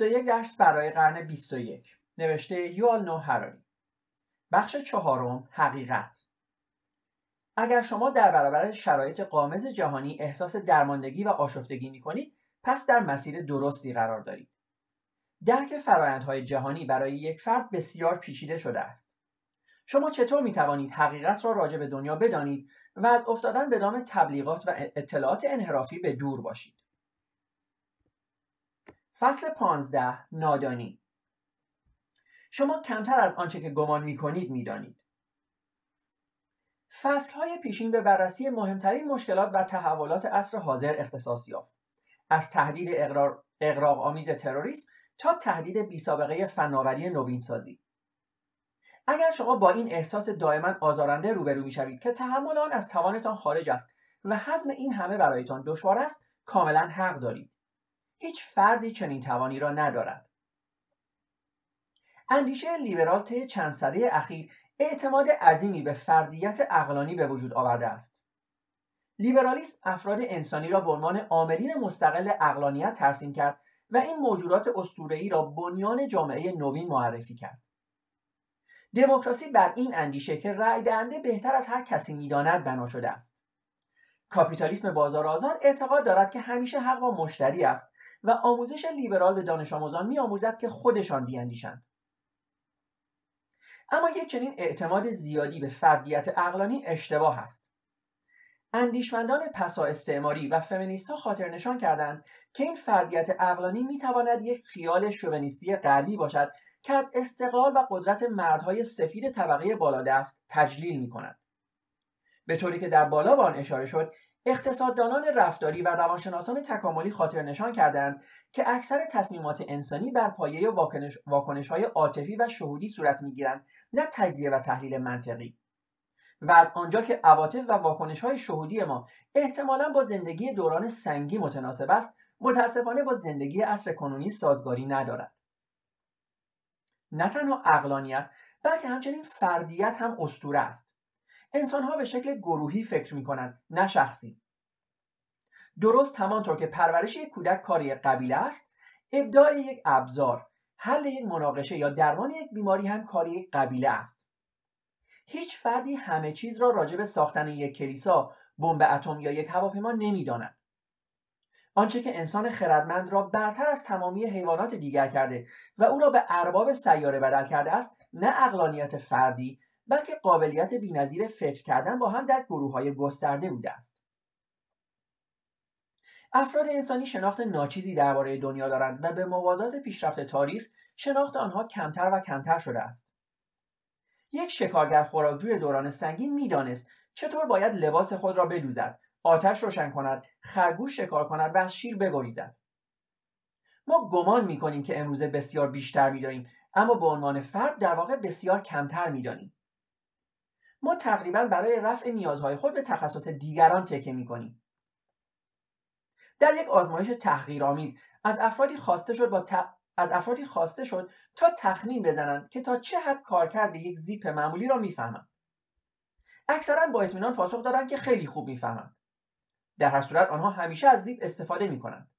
21 درس برای قرن 21 نوشته یوال نو هراری بخش چهارم حقیقت. اگر شما در برابر شرایط قامز جهانی احساس درماندگی و آشفتگی می کنید پس در مسیر درستی قرار دارید. درک فرایندهای جهانی برای یک فرد بسیار پیچیده شده است. شما چطور می توانید حقیقت را راجع به دنیا بدانید و از افتادن به دام تبلیغات و اطلاعات انحرافی به دور باشید؟ فصل پانزده نادانی شما کمتر از آنچه که گمان می کنید می دانید. فصل های پیشین به بررسی مهمترین مشکلات و تحولات عصر حاضر اختصاص یافت. از تهدید اقرار، اقراق آمیز تروریسم تا تهدید بیسابقه فناوری نوین سازی. اگر شما با این احساس دائما آزارنده روبرو می شوید که تحمل آن از توانتان خارج است و حزم این همه برایتان دشوار است کاملا حق دارید هیچ فردی چنین توانی را ندارد. اندیشه لیبرال طی چند سده اخیر اعتماد عظیمی به فردیت اقلانی به وجود آورده است. لیبرالیسم افراد انسانی را به عنوان عاملین مستقل اقلانیت ترسیم کرد و این موجودات اسطوره‌ای را بنیان جامعه نوین معرفی کرد. دموکراسی بر این اندیشه که رأی دهنده بهتر از هر کسی می‌داند بنا شده است. کاپیتالیسم بازار آزاد اعتقاد دارد که همیشه حق با مشتری است و آموزش لیبرال به دانش آموزان میآموزد که خودشان بیاندیشند اما یک چنین اعتماد زیادی به فردیت عقلانی اشتباه است اندیشمندان پسا استعماری و فمینیست ها خاطر نشان کردند که این فردیت عقلانی می تواند یک خیال شوونیستی غربی باشد که از استقلال و قدرت مردهای سفید طبقه بالادست تجلیل می کند. به طوری که در بالا به آن اشاره شد اقتصاددانان رفتاری و روانشناسان تکاملی خاطر نشان کردند که اکثر تصمیمات انسانی بر پایه واکنش, های عاطفی و شهودی صورت می‌گیرند نه تجزیه و تحلیل منطقی. و از آنجا که عواطف و واکنش های شهودی ما احتمالا با زندگی دوران سنگی متناسب است متاسفانه با زندگی عصر کنونی سازگاری ندارد. نه تنها اقلانیت بلکه همچنین فردیت هم استوره است. انسان ها به شکل گروهی فکر می کنند نه شخصی. درست همانطور که پرورش یک کودک کاری قبیله است ابداع یک ابزار حل یک مناقشه یا درمان یک بیماری هم کاری یک قبیله است. هیچ فردی همه چیز را راجع به ساختن یک کلیسا بمب اتم یا یک هواپیما نمی‌داند. آنچه که انسان خردمند را برتر از تمامی حیوانات دیگر کرده و او را به ارباب سیاره بدل کرده است نه اقلانیت فردی بلکه قابلیت بینظیر فکر کردن با هم در گروه های گسترده بوده است. افراد انسانی شناخت ناچیزی درباره دنیا دارند و به موازات پیشرفت تاریخ شناخت آنها کمتر و کمتر شده است. یک شکارگر خوراکجوی دوران سنگین می‌دانست چطور باید لباس خود را بدوزد آتش روشن کند خرگوش شکار کند و از شیر بگریزد. ما گمان می‌کنیم که امروزه بسیار بیشتر می‌دانیم اما به عنوان فرد در واقع بسیار کمتر می‌دانیم. ما تقریبا برای رفع نیازهای خود به تخصص دیگران تکه می‌کنیم در یک آزمایش تحقیرآمیز از افرادی خواسته شد با از افرادی خواسته شد تا تخمین بزنند که تا چه حد کارکرد یک زیپ معمولی را می‌فهمند اکثرا با اطمینان پاسخ دادند که خیلی خوب می‌فهمند در هر صورت آنها همیشه از زیپ استفاده می کنند.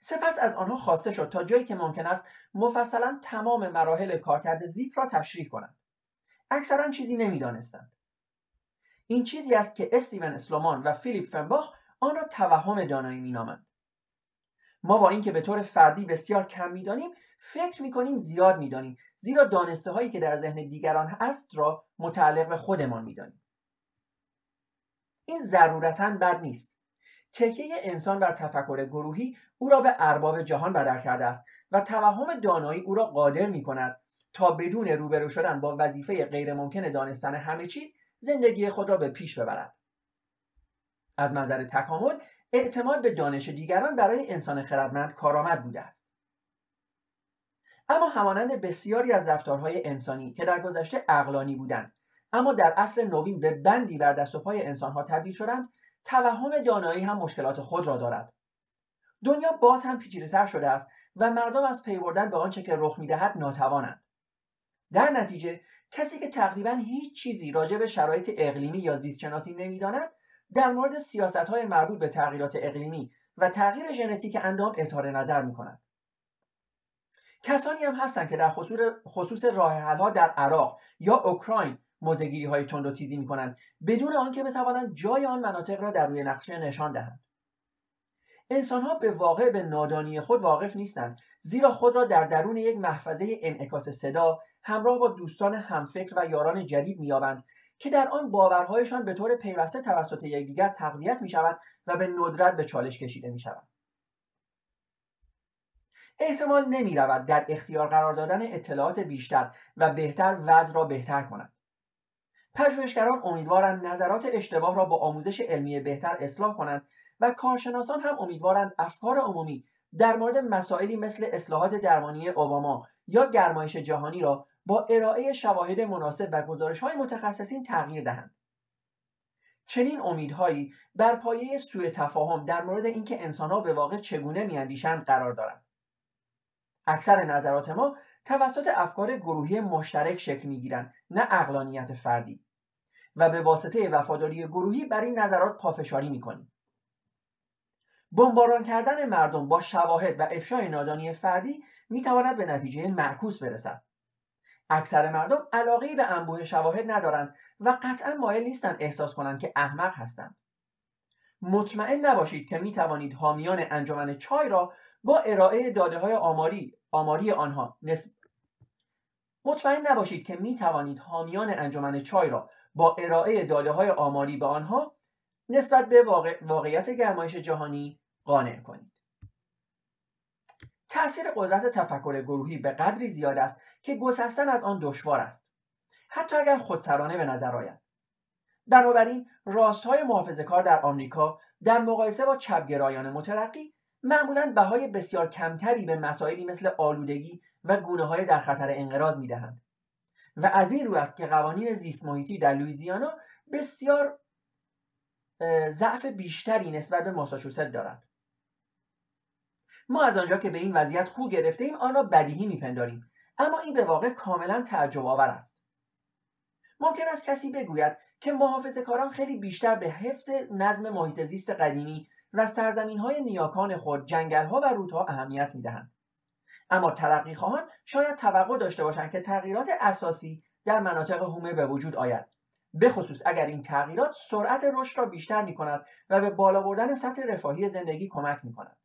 سپس از آنها خواسته شد تا جایی که ممکن است مفصلا تمام مراحل کارکرد زیپ را تشریح کنند. اکثرا چیزی نمی‌دانستند. این چیزی است که استیون اسلومان و فیلیپ فنباخ آن را توهم دانایی مینامند. ما با اینکه به طور فردی بسیار کم می‌دانیم فکر می‌کنیم زیاد می‌دانیم زیرا دانسته هایی که در ذهن دیگران هست را متعلق به خودمان می‌دانیم این ضرورتا بد نیست تکیه انسان بر تفکر گروهی او را به ارباب جهان بدل کرده است و توهم دانایی او را قادر می کند تا بدون روبرو شدن با وظیفه غیرممکن دانستن همه چیز زندگی خود را به پیش ببرد. از منظر تکامل اعتماد به دانش دیگران برای انسان خردمند کارآمد بوده است. اما همانند بسیاری از رفتارهای انسانی که در گذشته اقلانی بودند اما در عصر نوین به بندی بر دست و پای انسانها تبدیل شدند توهم دانایی هم مشکلات خود را دارد. دنیا باز هم پیچیدهتر شده است و مردم از پی بردن به آنچه که رخ می‌دهد ناتوانند. در نتیجه کسی که تقریبا هیچ چیزی راجع به شرایط اقلیمی یا زیستشناسی نمی‌داند در مورد سیاست های مربوط به تغییرات اقلیمی و تغییر ژنتیک اندام اظهار نظر می کند. کسانی هم هستند که در خصوص راه حلها در عراق یا اوکراین موزگیری های تند و تیزی می‌کنند بدون آنکه بتوانند جای آن مناطق را در روی نقشه نشان دهند انسانها به واقع به نادانی خود واقف نیستند زیرا خود را در درون یک محفظه انعکاس صدا همراه با دوستان همفکر و یاران جدید مییابند که در آن باورهایشان به طور پیوسته توسط یکدیگر تقویت می‌شود و به ندرت به چالش کشیده می‌شود احتمال نمی رود در اختیار قرار دادن اطلاعات بیشتر و بهتر وضع را بهتر کند. پژوهشگران امیدوارند نظرات اشتباه را با آموزش علمی بهتر اصلاح کنند و کارشناسان هم امیدوارند افکار عمومی در مورد مسائلی مثل اصلاحات درمانی اوباما یا گرمایش جهانی را با ارائه شواهد مناسب و گزارش های متخصصین تغییر دهند. چنین امیدهایی بر پایه سوء تفاهم در مورد اینکه انسانها به واقع چگونه میاندیشند قرار دارند اکثر نظرات ما توسط افکار گروهی مشترک شکل می‌گیرند نه اقلانیت فردی. و به واسطه وفاداری گروهی بر این نظرات پافشاری می‌کنیم. بمباران کردن مردم با شواهد و افشای نادانی فردی می‌تواند به نتیجه معکوس برسد. اکثر مردم علاقه به انبوه شواهد ندارند و قطعا مایل نیستند احساس کنند که احمق هستند مطمئن نباشید که می توانید حامیان انجمن چای را با ارائه داده های آماری, آماری آنها نسب... مطمئن نباشید که می توانید حامیان انجمن چای را با ارائه داده های آماری به آنها نسبت به واقع... واقعیت گرمایش جهانی قانع کنید. تأثیر قدرت تفکر گروهی به قدری زیاد است که گسستن از آن دشوار است. حتی اگر خودسرانه به نظر آید. بنابراین راستهای محافظه کار در آمریکا در مقایسه با چپگرایان مترقی معمولا بهای بسیار کمتری به مسائلی مثل آلودگی و گونه های در خطر انقراض می‌دهند. و از این رو است که قوانین زیست محیطی در لویزیانا بسیار ضعف بیشتری نسبت به ماساچوست دارد ما از آنجا که به این وضعیت خو گرفته ایم آن را بدیهی میپنداریم. اما این به واقع کاملا تعجب آور است. ممکن است کسی بگوید که محافظه کاران خیلی بیشتر به حفظ نظم محیط زیست قدیمی و سرزمین های نیاکان خود جنگل ها و رودها اهمیت می‌دهند. اما ترقی خواهان شاید توقع داشته باشند که تغییرات اساسی در مناطق هومه به وجود آید. به خصوص اگر این تغییرات سرعت رشد را بیشتر می کند و به بالا بردن سطح رفاهی زندگی کمک می کند.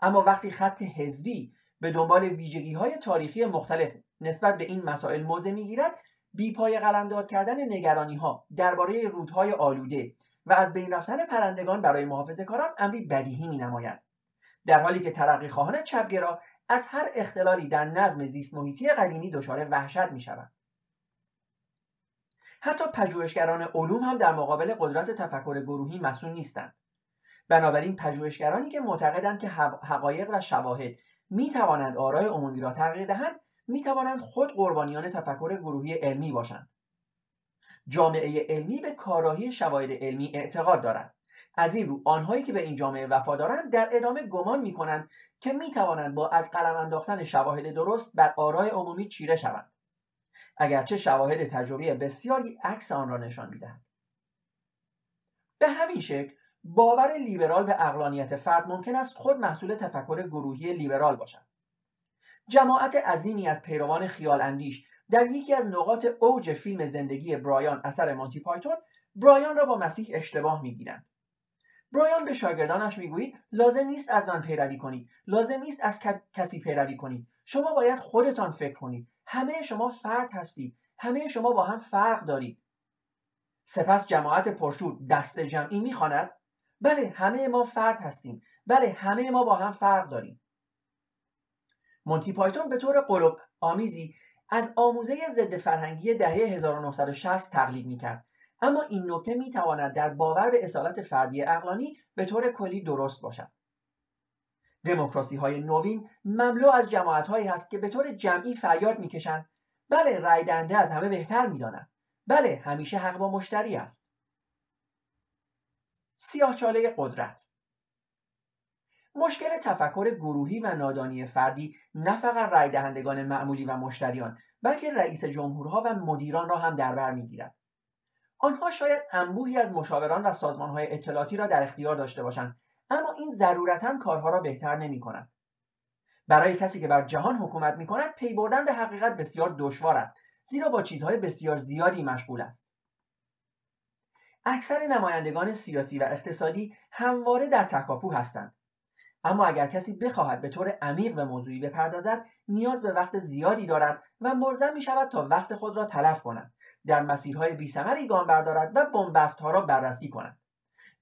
اما وقتی خط حزبی به دنبال ویژگی های تاریخی مختلف نسبت به این مسائل موضع می‌گیرد بیپای قلمداد کردن نگرانی ها درباره رودهای آلوده و از بین رفتن پرندگان برای محافظه کاران امری بدیهی می نماید. در حالی که ترقی خواهان چپگرا از هر اختلالی در نظم زیست محیطی قدیمی دچار وحشت می شود. حتی پژوهشگران علوم هم در مقابل قدرت تفکر گروهی مسئول نیستند. بنابراین پژوهشگرانی که معتقدند که حقایق و شواهد می توانند آرای عمومی را تغییر دهند می توانند خود قربانیان تفکر گروهی علمی باشند. جامعه علمی به کاراهی شواهد علمی اعتقاد دارد از این رو آنهایی که به این جامعه وفادارند در ادامه گمان می کنند که می توانند با از قلم انداختن شواهد درست بر آرای عمومی چیره شوند. اگرچه شواهد تجربی بسیاری عکس آن را نشان می‌دهند. به همین شکل باور لیبرال به اقلانیت فرد ممکن است خود محصول تفکر گروهی لیبرال باشد. جماعت عظیمی از پیروان خیال اندیش در یکی از نقاط اوج فیلم زندگی برایان اثر مانتی پایتون برایان را با مسیح اشتباه می‌گیرند. برایان به شاگردانش می‌گویید لازم نیست از من پیروی کنید لازم نیست از کسی پیروی کنید. شما باید خودتان فکر کنید. همه شما فرد هستید. همه شما با هم فرق دارید. سپس جماعت پرشور دست جمعی می‌خواند بله همه ما فرد هستیم. بله همه ما با هم فرق داریم. مونتی پایتون به طور قلوب آمیزی از آموزه ضد فرهنگی دهه 1960 تقلید می‌کرد. اما این نکته می‌تواند در باور به اصالت فردی اقلانی به طور کلی درست باشد. دموکراسی های نوین مملو از جماعت هایی هست که به طور جمعی فریاد می‌کشند. بله رای دهنده از همه بهتر می‌داند بله همیشه حق با مشتری است. سیاهچاله قدرت. مشکل تفکر گروهی و نادانی فردی نه فقط رای دهندگان معمولی و مشتریان بلکه رئیس جمهورها و مدیران را هم در بر می‌گیرد. آنها شاید انبوهی از مشاوران و سازمانهای اطلاعاتی را در اختیار داشته باشند اما این ضرورتا کارها را بهتر نمی کند. برای کسی که بر جهان حکومت می کند پی بردن به حقیقت بسیار دشوار است زیرا با چیزهای بسیار زیادی مشغول است. اکثر نمایندگان سیاسی و اقتصادی همواره در تکاپو هستند. اما اگر کسی بخواهد به طور عمیق به موضوعی بپردازد نیاز به وقت زیادی دارد و ملزم می شود تا وقت خود را تلف کند در مسیرهای بیثمری گام بردارد و بنبست ها را بررسی کند.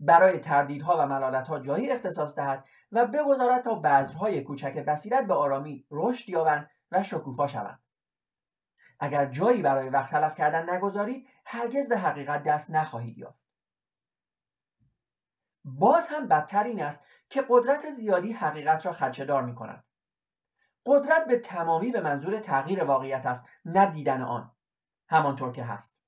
برای تردیدها و ملالتها جایی اختصاص دهد و بگذارد تا بذرهای کوچک بصیرت به آرامی رشد یابند و شکوفا شوند. اگر جایی برای وقت تلف کردن نگذارید هرگز به حقیقت دست نخواهید یافت. باز هم بدتر این است که قدرت زیادی حقیقت را خدشهدار می کند قدرت به تمامی به منظور تغییر واقعیت است نه دیدن آن. همانطور که هست.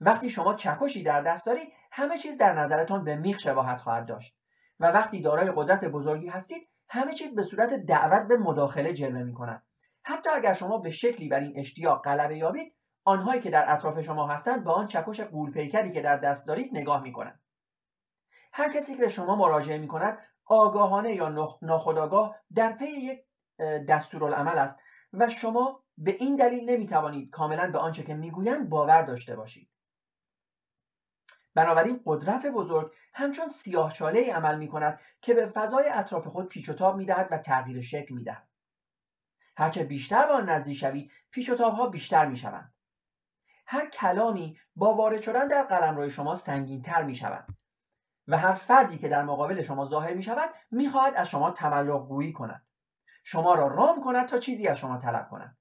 وقتی شما چکشی در دست دارید همه چیز در نظرتان به میخ شباهت خواهد داشت. و وقتی دارای قدرت بزرگی هستید همه چیز به صورت دعوت به مداخله جلوه می کند حتی اگر شما به شکلی بر این اشتیاق غلبه یابید آنهایی که در اطراف شما هستند به آن چکش قولپیکری که در دست دارید نگاه می کنند هر کسی که به شما مراجعه می کند آگاهانه یا ناخداگاه در پی یک دستورالعمل است و شما به این دلیل نمی توانید کاملا به آنچه که می‌گویند باور داشته باشید بنابراین قدرت بزرگ همچون سیاهچاله عمل می کند که به فضای اطراف خود پیچ و تاب می دهد و تغییر شکل می دهد. هرچه بیشتر به آن نزدیک شوید پیچ و تاب ها بیشتر می شوند. هر کلامی با وارد شدن در قلمرو شما سنگینتر می شود و هر فردی که در مقابل شما ظاهر می شود می خواهد از شما تملق گویی کند شما را رام کند تا چیزی از شما طلب کند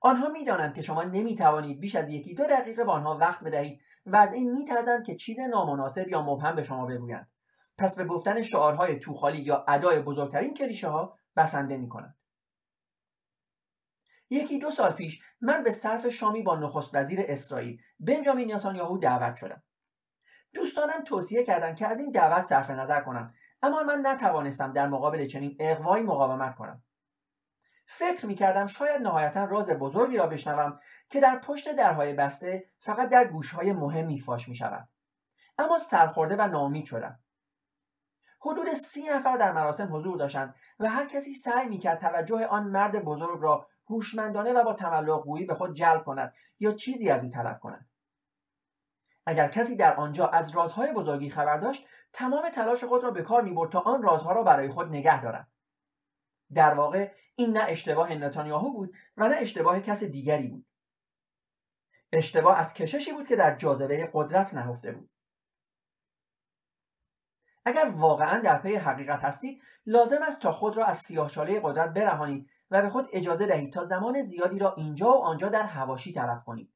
آنها می‌دانند که شما نمی توانید بیش از یکی دو دقیقه با آنها وقت بدهید و از این میترسند که چیز نامناسب یا مبهم به شما بگویند پس به گفتن شعارهای توخالی یا ادای بزرگترین کلیشه ها بسنده می کنند. یکی دو سال پیش من به صرف شامی با نخست وزیر اسرائیل بنجامین نتانیاهو دعوت شدم دوستانم توصیه کردند که از این دعوت صرف نظر کنم اما من نتوانستم در مقابل چنین اقوایی مقاومت کنم فکر می کردم شاید نهایتا راز بزرگی را بشنوم که در پشت درهای بسته فقط در گوشهای مهمی فاش می شود. اما سرخورده و ناامید شدم. حدود سی نفر در مراسم حضور داشتند و هر کسی سعی می کرد توجه آن مرد بزرگ را هوشمندانه و با تملق گویی به خود جلب کند یا چیزی از او طلب کند. اگر کسی در آنجا از رازهای بزرگی خبر داشت تمام تلاش خود را به کار می تا آن رازها را برای خود نگه دارد. در واقع این نه اشتباه نتانیاهو بود و نه اشتباه کس دیگری بود اشتباه از کششی بود که در جاذبه قدرت نهفته بود اگر واقعا در پی حقیقت هستید لازم است تا خود را از سیاهچاله قدرت برهانید و به خود اجازه دهید تا زمان زیادی را اینجا و آنجا در هواشی تلف کنید.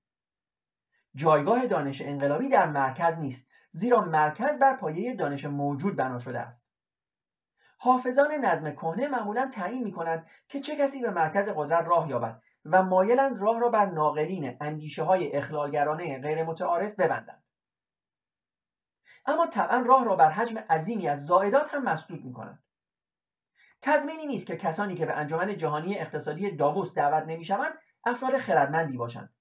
جایگاه دانش انقلابی در مرکز نیست زیرا مرکز بر پایه دانش موجود بنا شده است. حافظان نظم کهنه معمولا تعیین می کنند که چه کسی به مرکز قدرت راه یابد و مایلند راه را بر ناقلین اندیشه های اخلالگرانه غیر متعارف ببندند. اما طبعا راه را بر حجم عظیمی از زائدات هم مسدود می کنند تضمینی نیست که کسانی که به انجمن جهانی اقتصادی داووس دعوت نمی‌شوند افراد خردمندی باشند.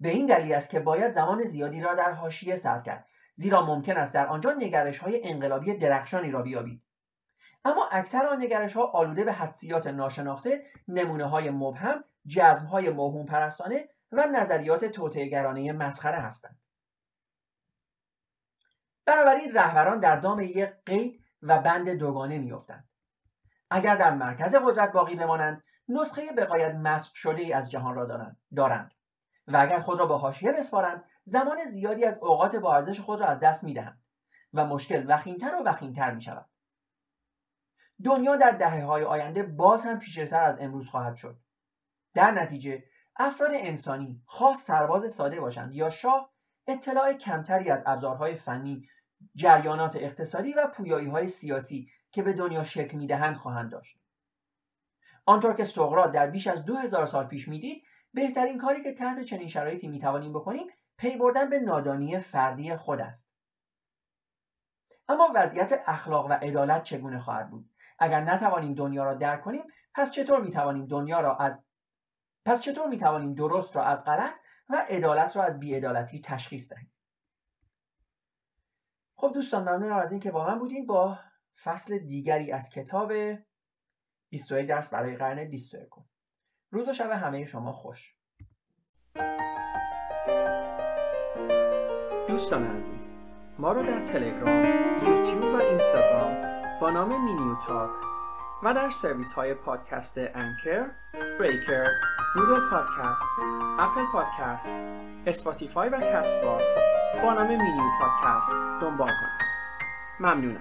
به این دلیل است که باید زمان زیادی را در حاشیه صرف کرد زیرا ممکن است در آنجا نگرش های انقلابی درخشانی را بیابید. اما اکثر آن نگرش ها آلوده به حدسیات ناشناخته نمونه های مبهم جزم های موهوم پرستانه و نظریات توطئه‌گرانه مسخره هستند. بنابراین رهبران در دام یک قید و بند دوگانه میافتند. اگر در مرکز قدرت باقی بمانند نسخه بقایت مسخ شده ای از جهان را دارند, دارند. و اگر خود را با حاشیه بسپارند زمان زیادی از اوقات با ارزش خود را از دست می‌دهند و مشکل وخیمتر و وخیمتر می شود. دنیا در دهه های آینده باز هم پیشرفتر از امروز خواهد شد. در نتیجه افراد انسانی خاص سرباز ساده باشند یا شاه اطلاع کمتری از ابزارهای فنی جریانات اقتصادی و پویایی های سیاسی که به دنیا شکل می‌دهند خواهند داشت. آنطور که سقراط در بیش از دو هزار سال پیش می‌دید بهترین کاری که تحت چنین شرایطی می‌توانیم بکنیم پی بردن به نادانی فردی خود است. اما وضعیت اخلاق و عدالت چگونه خواهد بود؟ اگر نتوانیم دنیا را درک کنیم پس چطور می‌توانیم دنیا را از پس چطور می‌توانیم درست را از غلط و عدالت را از بیعدالتی تشخیص دهیم؟ خب دوستان ممنونم از اینکه با من بودین با فصل دیگری از کتاب 21 درس برای قرن 21 روز و شب همه شما خوش. دوستان عزیز ما رو در تلگرام، یوتیوب و اینستاگرام با نام مینیو تاک و در سرویس های پادکست انکر، Breaker، Google Podcast، Apple Podcast، Spotify و Castbox با نام مینیو پادکست دنبال کنید. ممنونم.